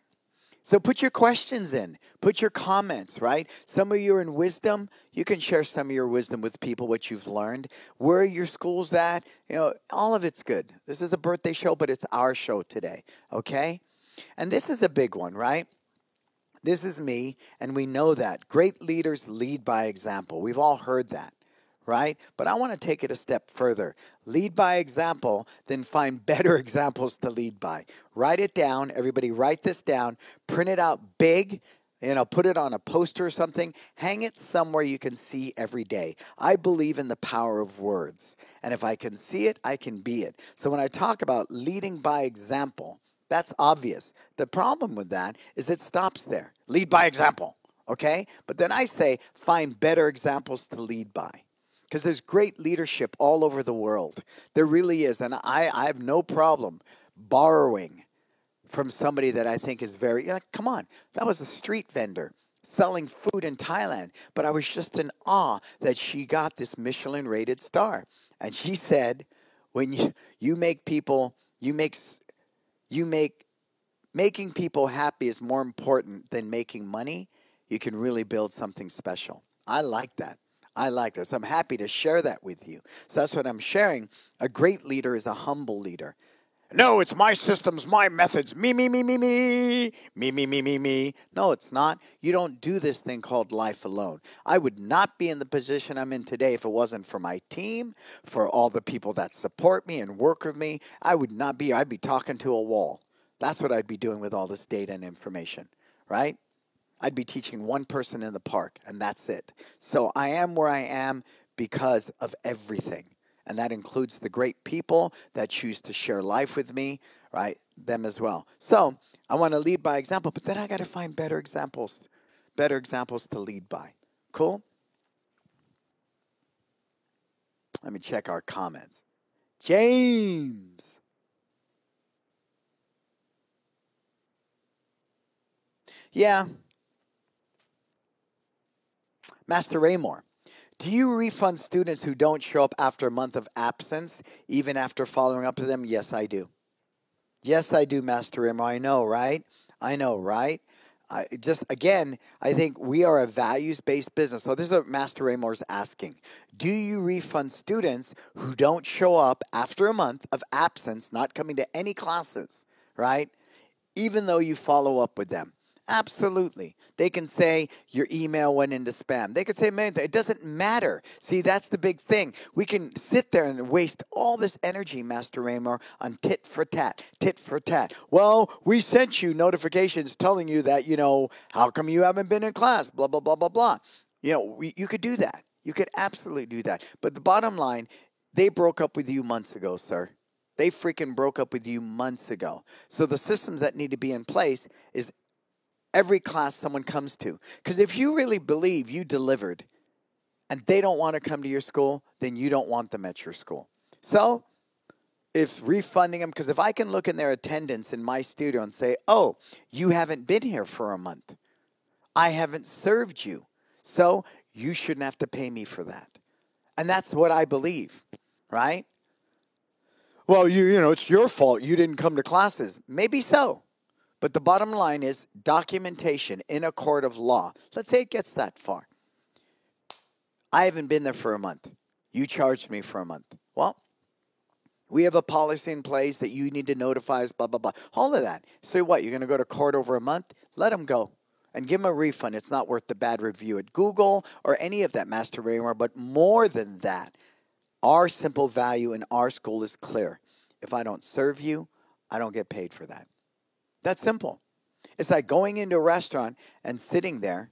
So put your questions in, put your comments, right? Some of you are in wisdom. You can share some of your wisdom with people, what you've learned. Where are your schools at? You know, all of it's good. This is a birthday show, but it's our show today, okay? And this is a big one, right? This is me, and we know that. Great leaders lead by example. We've all heard that, right? But I want to take it a step further. Lead by example, then find better examples to lead by. Write it down. Everybody, write this down. Print it out big. You know, put it on a poster or something. Hang it somewhere you can see every day. I believe in the power of words. And if I can see it, I can be it. So when I talk about leading by example, that's obvious. The problem with that is it stops there. Lead by example, okay? But then I say find better examples to lead by. Because there's great leadership all over the world. There really is. And I, I have no problem borrowing from somebody that I think is very, like, come on, that was a street vendor selling food in Thailand. But I was just in awe that she got this Michelin rated star. And she said, when you, you make people, you make, you make making people happy is more important than making money, you can really build something special. I like that. I like this. I'm happy to share that with you. So that's what I'm sharing. A great leader is a humble leader. No, it's my systems, my methods. Me, me, me, me, me. Me, me, me, me, me. No, it's not. You don't do this thing called life alone. I would not be in the position I'm in today if it wasn't for my team, for all the people that support me and work with me. I would not be, I'd be talking to a wall. That's what I'd be doing with all this data and information, right? I'd be teaching one person in the park, and that's it. So I am where I am because of everything. And that includes the great people that choose to share life with me, right? Them as well. So I want to lead by example, but then I got to find better examples, better examples to lead by. Cool? Let me check our comments. James. Yeah. Master Raymore, do you refund students who don't show up after a month of absence, even after following up with them? Yes, I do. Yes, I do, Master Raymore. I know, right? I know, right? I just again, I think we are a values based business. So this is what Master Raymore is asking. Do you refund students who don't show up after a month of absence, not coming to any classes, right? Even though you follow up with them? Absolutely. They can say your email went into spam. They could say many things. It doesn't matter. See, that's the big thing. We can sit there and waste all this energy, Master Raymore, on tit for tat, tit for tat. Well, we sent you notifications telling you that, you know, how come you haven't been in class? Blah, blah, blah, blah, blah. You know, we, you could do that. You could absolutely do that. But the bottom line, they broke up with you months ago, sir. They freaking broke up with you months ago. So the systems that need to be in place is every class someone comes to. Because if you really believe you delivered and they don't want to come to your school, then you don't want them at your school. So if refunding them, because if I can look in their attendance in my studio and say, oh, you haven't been here for a month, I haven't served you. So you shouldn't have to pay me for that. And that's what I believe, right? Well, you you know, it's your fault you didn't come to classes. Maybe so. But the bottom line is documentation in a court of law. Let's say it gets that far. I haven't been there for a month. You charged me for a month. Well, we have a policy in place that you need to notify us, blah, blah, blah. All of that. So what? You're going to go to court over a month? Let them go and give them a refund. It's not worth the bad review at Google or any of that master rating. But more than that, our simple value in our school is clear. If I don't serve you, I don't get paid for that. That's simple. It's like going into a restaurant and sitting there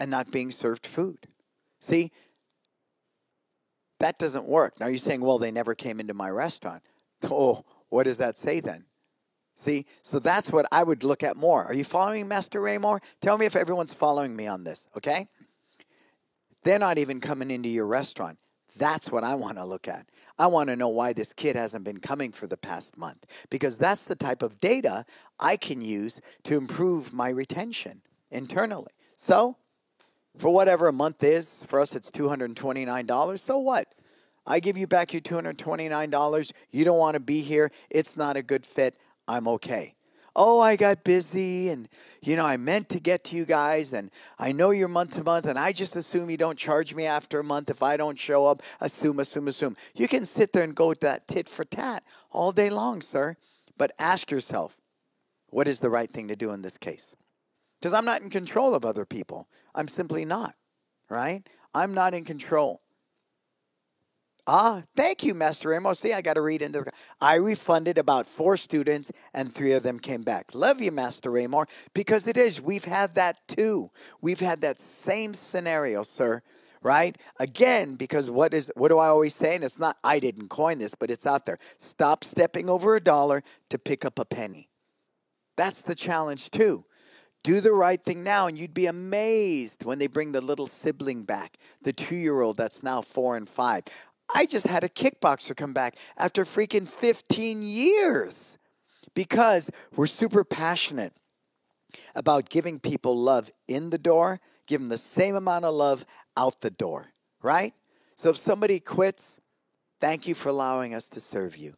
and not being served food. See, that doesn't work. Now you're saying, well, they never came into my restaurant. Oh, what does that say then? See, so that's what I would look at more. Are you following Master Raymore? Tell me if everyone's following me on this, okay? They're not even coming into your restaurant. That's what I want to look at. I want to know why this kid hasn't been coming for the past month because that's the type of data I can use to improve my retention internally. So, for whatever a month is, for us it's $229. So what? I give you back your $229. You don't want to be here. It's not a good fit. I'm okay. Oh, I got busy and you know, I meant to get to you guys, and I know you're month to month, and I just assume you don't charge me after a month if I don't show up. Assume, assume, assume. You can sit there and go with that tit for tat all day long, sir. But ask yourself, what is the right thing to do in this case? Because I'm not in control of other people. I'm simply not, right? I'm not in control. Ah, thank you, Master Ramos. See, I got to read into the. I refunded about four students, and three of them came back. Love you, Master Raymore, because it is. We've had that too. We've had that same scenario, sir. Right? Again, because what is what do I always say? And it's not I didn't coin this, but it's out there. Stop stepping over a dollar to pick up a penny. That's the challenge too. Do the right thing now, and you'd be amazed when they bring the little sibling back, the two year old that's now four and five. I just had a kickboxer come back after freaking 15 years because we're super passionate about giving people love in the door, give them the same amount of love out the door, right? So if somebody quits, thank you for allowing us to serve you.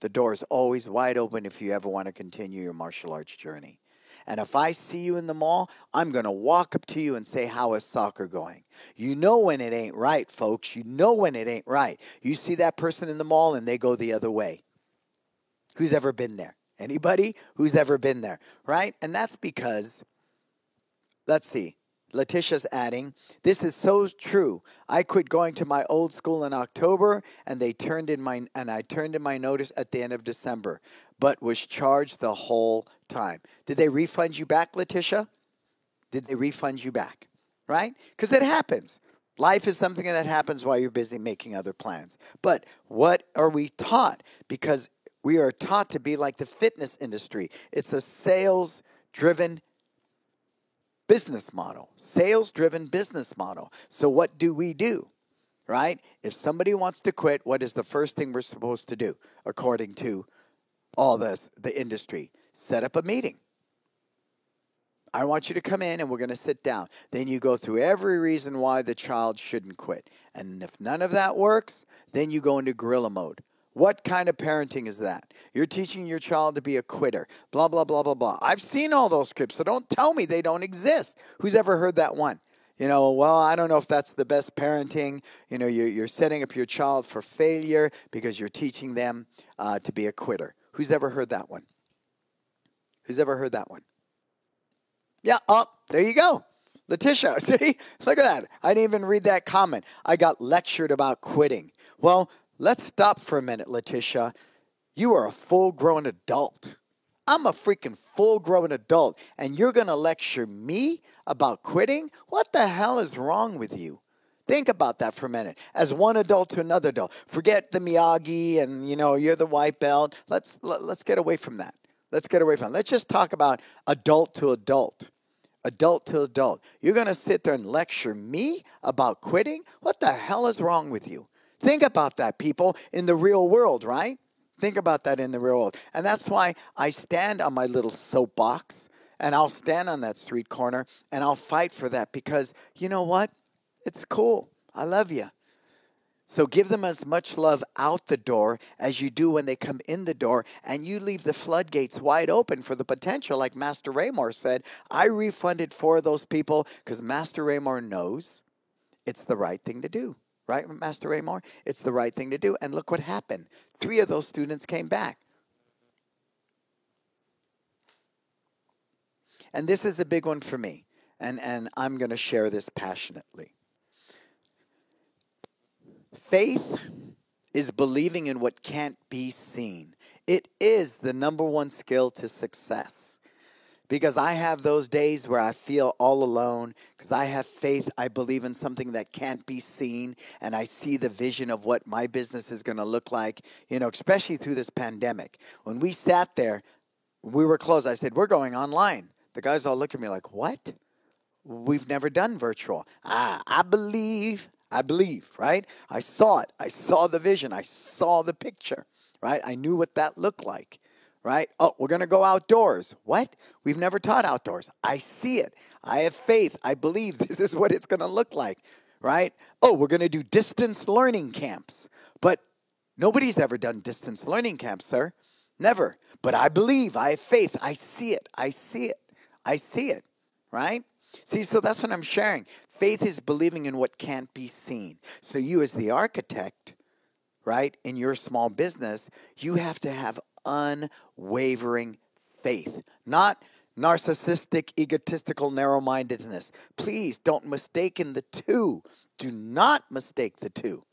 The door is always wide open if you ever want to continue your martial arts journey. And if I see you in the mall, I'm going to walk up to you and say, How is soccer going? You know when it ain't right, folks. You know when it ain't right. You see that person in the mall and they go the other way. Who's ever been there? Anybody who's ever been there, right? And that's because, let's see, Letitia's adding, this is so true. I quit going to my old school in October and they turned in my and I turned in my notice at the end of December but was charged the whole time. Did they refund you back, Letitia? Did they refund you back? Right? Because it happens. Life is something that happens while you're busy making other plans. But what are we taught? Because we are taught to be like the fitness industry. It's a sales driven business model. Sales driven business model. So what do we do? Right? If somebody wants to quit, what is the first thing we're supposed to do according to all this, the industry. Set up a meeting. I want you to come in and we're going to sit down. Then you go through every reason why the child shouldn't quit. And if none of that works, then you go into gorilla mode. What kind of parenting is that? You're teaching your child to be a quitter. Blah, blah, blah, blah, blah. I've seen all those scripts, so don't tell me they don't exist. Who's ever heard that one? You know, well, I don't know if that's the best parenting. You know, you're, you're setting up your child for failure because you're teaching them uh, to be a quitter. Who's ever heard that one? Who's ever heard that one? Yeah, oh, there you go. Letitia, see? Look at that. I didn't even read that comment. I got lectured about quitting. Well, let's stop for a minute, Letitia. You are a full grown adult. I'm a freaking full grown adult, and you're going to lecture me about quitting? What the hell is wrong with you? Think about that for a minute. As one adult to another adult. Forget the Miyagi and you know, you're the white belt. Let's let, us let us get away from that. Let's get away from that. Let's just talk about adult to adult. Adult to adult. You're to sit there and lecture me about quitting? What the hell is wrong with you? Think about that, people, in the real world, right? Think about that in the real world. And that's why I stand on my little soapbox and I'll stand on that street corner and I'll fight for that because you know what? It's cool. I love you. So give them as much love out the door as you do when they come in the door, and you leave the floodgates wide open for the potential. Like Master Raymore said, I refunded four of those people because Master Raymore knows it's the right thing to do. Right, Master Raymore? It's the right thing to do. And look what happened. Three of those students came back. And this is a big one for me. And, and I'm going to share this passionately. Faith is believing in what can't be seen. It is the number one skill to success. Because I have those days where I feel all alone, because I have faith, I believe in something that can't be seen, and I see the vision of what my business is going to look like, you know, especially through this pandemic. When we sat there, we were closed, I said, We're going online. The guys all look at me like, What? We've never done virtual. Ah, I believe I believe, right? I saw it. I saw the vision. I saw the picture, right? I knew what that looked like, right? Oh, we're going to go outdoors. What? We've never taught outdoors. I see it. I have faith. I believe this is what it's going to look like, right? Oh, we're going to do distance learning camps. But nobody's ever done distance learning camps, sir. Never. But I believe. I have faith. I see it. I see it. I see it, right? See, so that's what I'm sharing. Faith is believing in what can't be seen. So, you, as the architect, right, in your small business, you have to have unwavering faith, not narcissistic, egotistical, narrow mindedness. Please don't mistake the two. Do not mistake the two.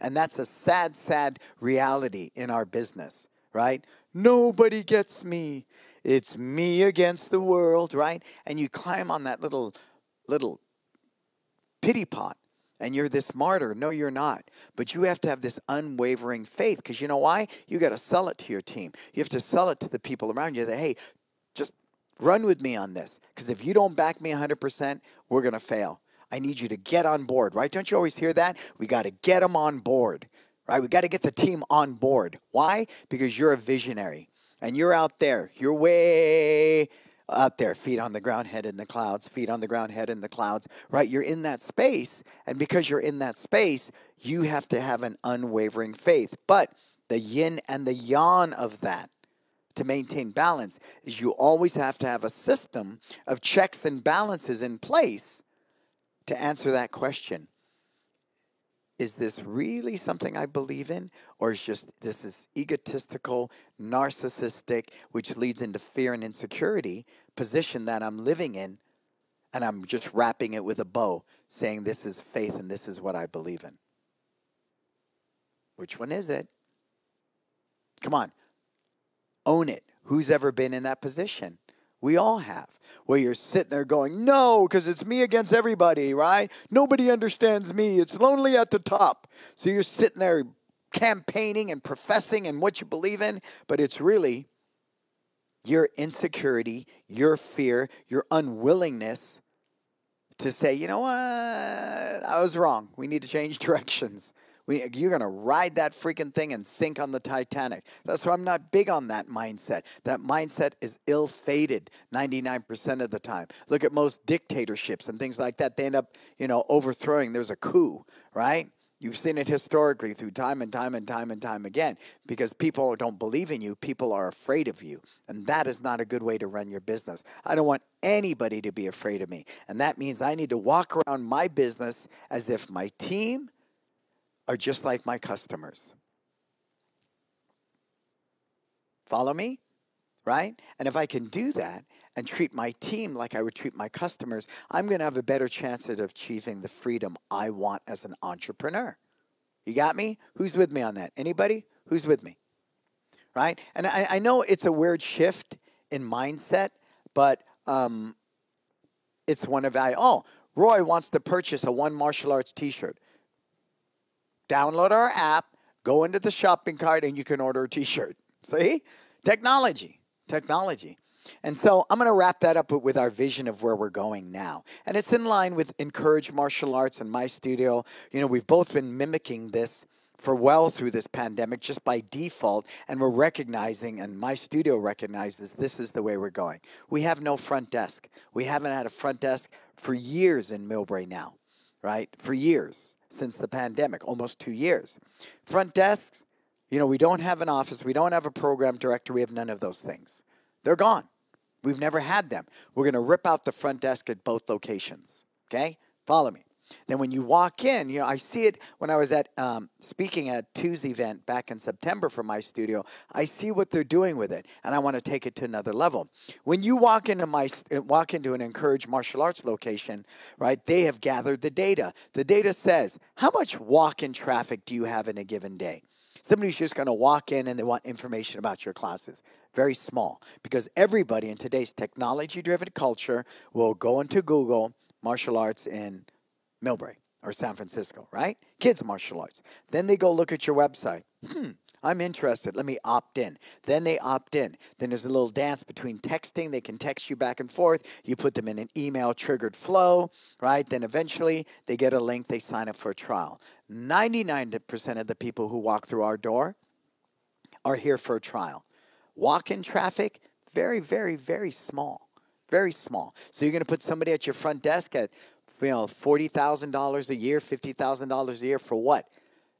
And that's a sad, sad reality in our business, right? Nobody gets me. It's me against the world, right? And you climb on that little little pity pot and you're this martyr. No, you're not. But you have to have this unwavering faith because you know why? You got to sell it to your team. You have to sell it to the people around you that, hey, just run with me on this. Because if you don't back me 100%, we're going to fail. I need you to get on board, right? Don't you always hear that? We got to get them on board, right? We got to get the team on board. Why? Because you're a visionary and you're out there. You're way up there, feet on the ground, head in the clouds, feet on the ground, head in the clouds, right? You're in that space. And because you're in that space, you have to have an unwavering faith. But the yin and the yang of that to maintain balance is you always have to have a system of checks and balances in place to answer that question is this really something I believe in? Or is just this is egotistical, narcissistic, which leads into fear and insecurity position that I'm living in, and I'm just wrapping it with a bow, saying this is faith and this is what I believe in. Which one is it? Come on. Own it. Who's ever been in that position? We all have. Where you're sitting there going, no, because it's me against everybody, right? Nobody understands me. It's lonely at the top. So you're sitting there campaigning and professing and what you believe in, but it's really your insecurity, your fear, your unwillingness to say, you know what, I was wrong. We need to change directions. We, you're going to ride that freaking thing and sink on the Titanic. That's why I'm not big on that mindset. That mindset is ill fated 99% of the time. Look at most dictatorships and things like that. They end up, you know, overthrowing. There's a coup, right? You've seen it historically through time and time and time and time again because people don't believe in you. People are afraid of you. And that is not a good way to run your business. I don't want anybody to be afraid of me. And that means I need to walk around my business as if my team, are just like my customers. Follow me? Right? And if I can do that and treat my team like I would treat my customers, I'm going to have a better chance at achieving the freedom I want as an entrepreneur. You got me? Who's with me on that? Anybody? Who's with me? Right? And I, I know it's a weird shift in mindset, but um, it's one of I. Oh, Roy wants to purchase a one martial arts T-shirt. Download our app, go into the shopping cart, and you can order a T-shirt. See, technology, technology. And so I'm going to wrap that up with our vision of where we're going now. And it's in line with Encourage Martial Arts and MyStudio. You know, we've both been mimicking this for well through this pandemic just by default. And we're recognizing, and MyStudio recognizes this is the way we're going. We have no front desk. We haven't had a front desk for years in Millbrae now, right? For years since the pandemic, almost two years. Front desks, you know, we don't have an office, we don't have a program director, we have none of those things. They're gone. We've never had them. We're going to rip out the front desk at both locations. Okay? Follow me. Then when you walk in, you know, I see it when I was at um, speaking at Tuesday event back in September for MyStudio. I see what they're doing with it, and I want to take it to another level. When you walk into my uh, walk into an encouraged martial arts location, right? They have gathered the data. The data says how much walk-in traffic do you have in a given day. Somebody's just going to walk in and they want information about your classes very small because everybody in today's technology driven culture will go into Google martial arts in Millbrae or San Francisco, right? Kids martial arts. Then they go look at your website. Hmm, I'm interested. Let me opt in. Then they opt in. Then there's a little dance between texting. They can text you back and forth. You put them in an email triggered flow, right? Then eventually they get a link. They sign up for a trial. 99% of the people who walk through our door are here for a trial. Walk in traffic, very, very, very small. Very small. So you're going to put somebody at your front desk at you know $40,000 a year, $50,000 a year for what?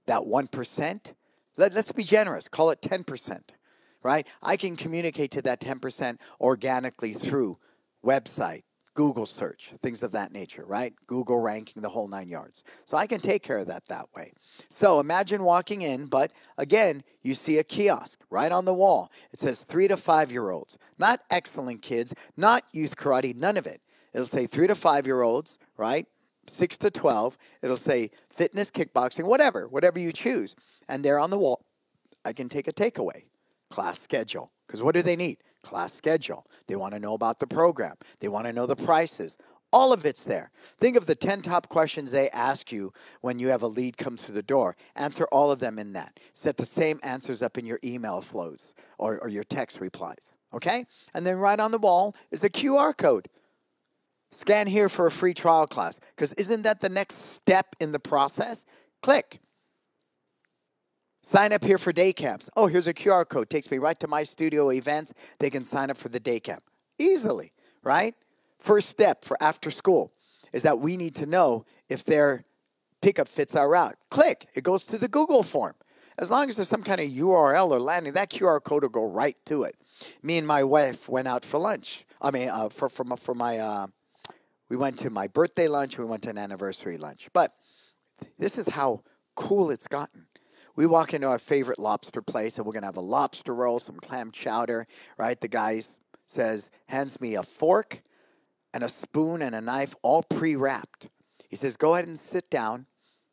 That 1%? Let, let's be generous. Call it 10%. Right? I can communicate to that 10% organically through website, Google search, things of that nature, right? Google ranking, the whole nine yards. So I can take care of that that way. So imagine walking in, but again, you see a kiosk right on the wall. It says three to five year olds, not excellent kids, not youth karate, none of it. It'll say three to five year olds, right? Six to 12. It'll say fitness, kickboxing, whatever, whatever you choose. And there on the wall, I can take a takeaway class schedule. Because what do they need? class schedule. They want to know about the program. They want to know the prices. All of it's there. Think of the 10 top questions they ask you when you have a lead come through the door. Answer all of them in that. Set the same answers up in your email flows or, or your text replies. Okay? And then right on the wall is the QR code. Scan here for a free trial class. Because isn't that the next step in the process? Click. Sign up here for day camps. Oh, here's a QR code. Takes me right to my studio events. They can sign up for the day camp easily, right? First step for after school is that we need to know if their pickup fits our route. Click. It goes to the Google form. As long as there's some kind of URL or landing, that QR code will go right to it. Me and my wife went out for lunch. I mean, uh, for, for, for my, uh, we went to my birthday lunch. We went to an anniversary lunch. But this is how cool it's gotten we walk into our favorite lobster place and we're going to have a lobster roll, some clam chowder, right? The guy says, hands me a fork and a spoon and a knife, all pre wrapped. He says, go ahead and sit down.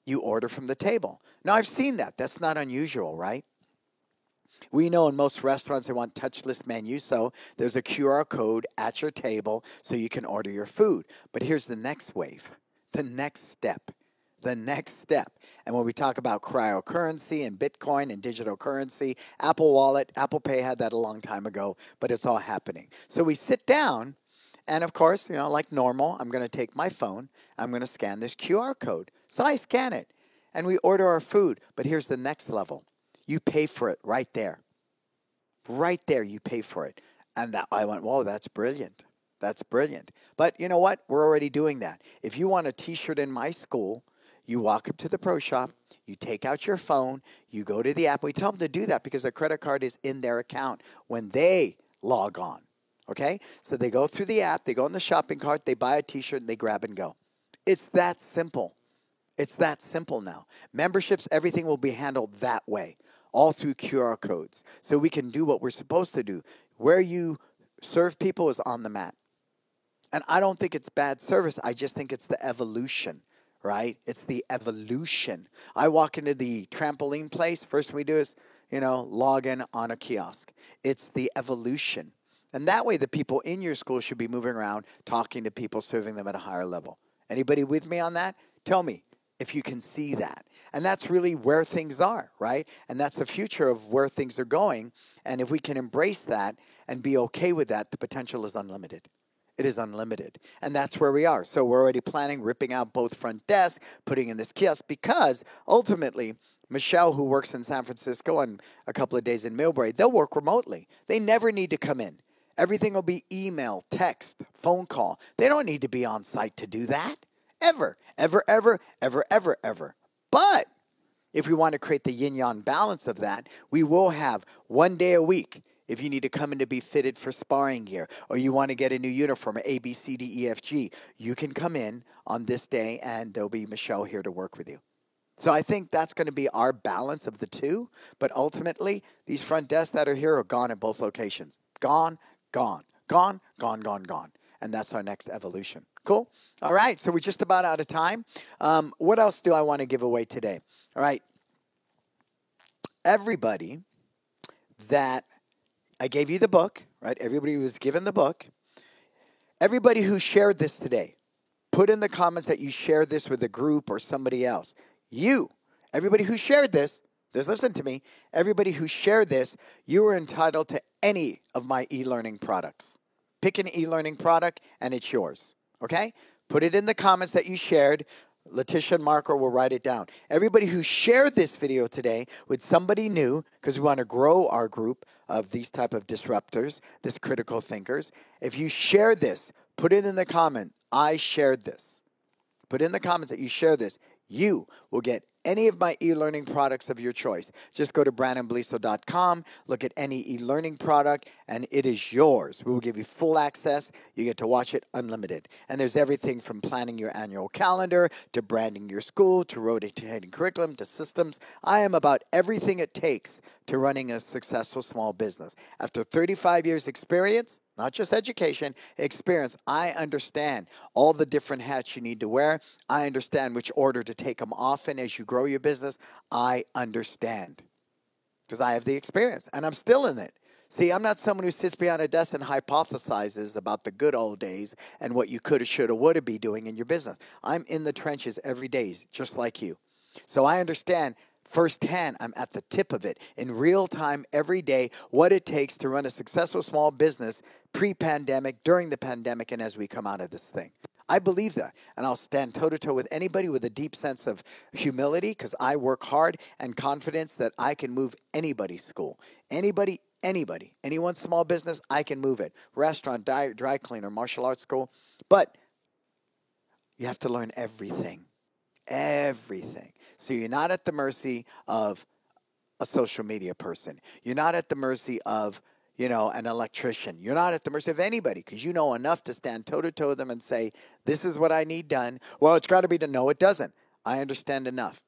You order from the table. Now, I've seen that. That's not unusual, right? We know in most restaurants they want touchless menus, so there's a QR code at your table so you can order your food. But here's the next wave, the next step the next step. And when we talk about cryptocurrency and Bitcoin and digital currency, Apple Wallet, Apple Pay had that a long time ago, but it's all happening. So we sit down, and of course, you know, like normal, I'm going to take my phone, I'm going to scan this QR code. So I scan it, and we order our food. But here's the next level you pay for it right there. Right there, you pay for it. And that, I went, whoa, that's brilliant. That's brilliant. But you know what? We're already doing that. If you want a t shirt in my school, you walk up to the pro shop, you take out your phone, you go to the app. We tell them to do that because the credit card is in their account when they log on. Okay? So they go through the app, they go in the shopping cart, they buy a t shirt, and they grab and go. It's that simple. It's that simple now. Memberships, everything will be handled that way, all through QR codes. So we can do what we're supposed to do. Where you serve people is on the mat. And I don't think it's bad service. I just think it's the evolution, right? It's the evolution. I walk into the trampoline place. First thing we do is, you know, log in on a kiosk. It's the evolution. And that way the people in your school should be moving around, talking to people, serving them at a higher level. Anybody with me on that? Tell me if you can see that. And that's really where things are, right? And that's the future of where things are going. And if we can embrace that and be okay with that, the potential is unlimited. It is unlimited. And that's where we are. So we're already planning ripping out both front desks, putting in this kiosk, because ultimately, Michelle, who works in San Francisco and a couple of days in Millbrae, they'll work remotely. They never need to come in. Everything will be email, text, phone call. They don't need to be on site to do that. Ever, ever, ever, ever, ever, ever. But if we want to create the yin yang balance of that, we will have one day a week if you need to come in to be fitted for sparring gear or you want to get a new uniform, A, B, C, D, E, F, G, you can come in on this day and there'll be Michelle here to work with you. So I think that's going to be our balance of the two. But ultimately, these front desks that are here are gone in both locations. Gone, gone, gone, gone, gone, gone. And that's our next evolution. Cool? All right, so we're just about out of time. Um, what else do I want to give away today? All right. Everybody that I gave you the book, right? Everybody who was given the book. Everybody who shared this today, put in the comments that you shared this with a group or somebody else. You, everybody who shared this, just listen to me. Everybody who shared this, you are entitled to any of my e learning products. Pick an e learning product and it's yours. Okay? Put it in the comments that you shared. Letitia and Marco will write it down. Everybody who shared this video today with somebody new, because we want to grow our group of these type of disruptors, this critical thinkers. If you share this, put it in the comment. I shared this. Put in the comments that you share this. You will get any of my e-learning products of your choice. Just go to brandonbeliso.com, look at any e-learning product, and it is yours. We will give you full access. You get to watch it unlimited. And there's everything from planning your annual calendar to branding your school to rotating curriculum to systems. I am about everything it takes to running a successful small business. After 35 years experience, not just education, experience. I understand all the different hats you need to wear. I understand which order to take them often as you grow your business. I understand because I have the experience and I'm still in it. See, I'm not someone who sits behind a desk and hypothesizes about the good old days and what you coulda, shoulda, woulda be doing in your business. I'm in the trenches every day, just like you. So I understand firsthand. I'm at the tip of it in real time every day what it takes to run a successful small business pre pandemic, during the pandemic, and as we come out of this thing. I believe that. And I'll stand toe to toe with anybody with a deep sense of humility because I work hard and confidence that I can move anybody's school. Anybody, anybody, anyone's small business, I can move it. Restaurant, dry, dry cleaner, martial arts school. But you have to learn everything. Everything. So you're not at the mercy of a social media person. You're not at the mercy of you know, an electrician. You're not at the mercy of anybody because you know enough to stand toe to toe with them and say, This is what I need done. Well, it's got to be done. No, it doesn't. I understand enough.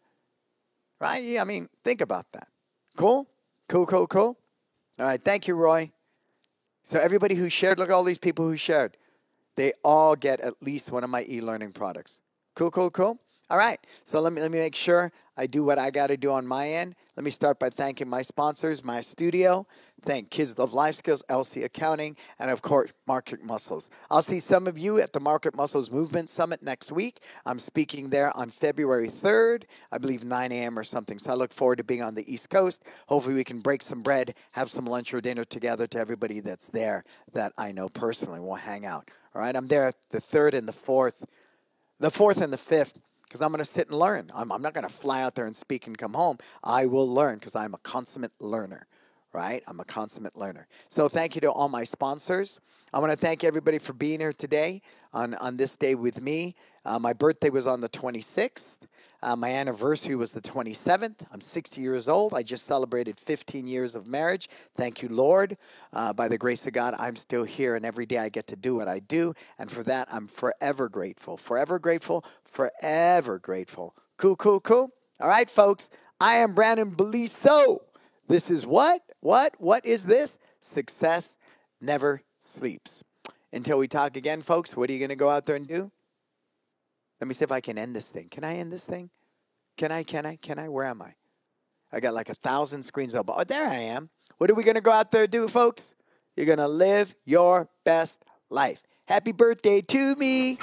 Right? Yeah, I mean, think about that. Cool? Cool, cool, cool. All right. Thank you, Roy. So, everybody who shared, look at all these people who shared. They all get at least one of my e learning products. Cool, cool, cool. All right. So, let me, let me make sure I do what I got to do on my end. Let me start by thanking my sponsors, MyStudio. Thank Kids Love Life Skills, LC Accounting, and of course, Market Muscles. I'll see some of you at the Market Muscles Movement Summit next week. I'm speaking there on February 3rd, I believe 9 a.m. or something. So I look forward to being on the East Coast. Hopefully, we can break some bread, have some lunch or dinner together to everybody that's there that I know personally. We'll hang out. All right, I'm there the 3rd and the 4th, the 4th and the 5th because I'm going to sit and learn. I'm, I'm not going to fly out there and speak and come home. I will learn because I'm a consummate learner, right? I'm a consummate learner. So thank you to all my sponsors. I want to thank everybody for being here today on, on this day with me. Uh, my birthday was on the 26th. Uh, my anniversary was the 27th. I'm 60 years old. I just celebrated 15 years of marriage. Thank you, Lord. Uh, by the grace of God, I'm still here, and every day I get to do what I do. And for that, I'm forever grateful. Forever grateful. Forever grateful. Cool, cool, cool. All right, folks. I am Brandon Beliso. This is what? What? What is this? Success never sleeps. Until we talk again, folks, what are you going to go out there and do? Let me see if I can end this thing. Can I end this thing? Can I? Can I? Can I? Where am I? I got like a thousand screens open. Oh, there I am. What are we going to go out there and do, folks? You're going to live your best life. Happy birthday to me.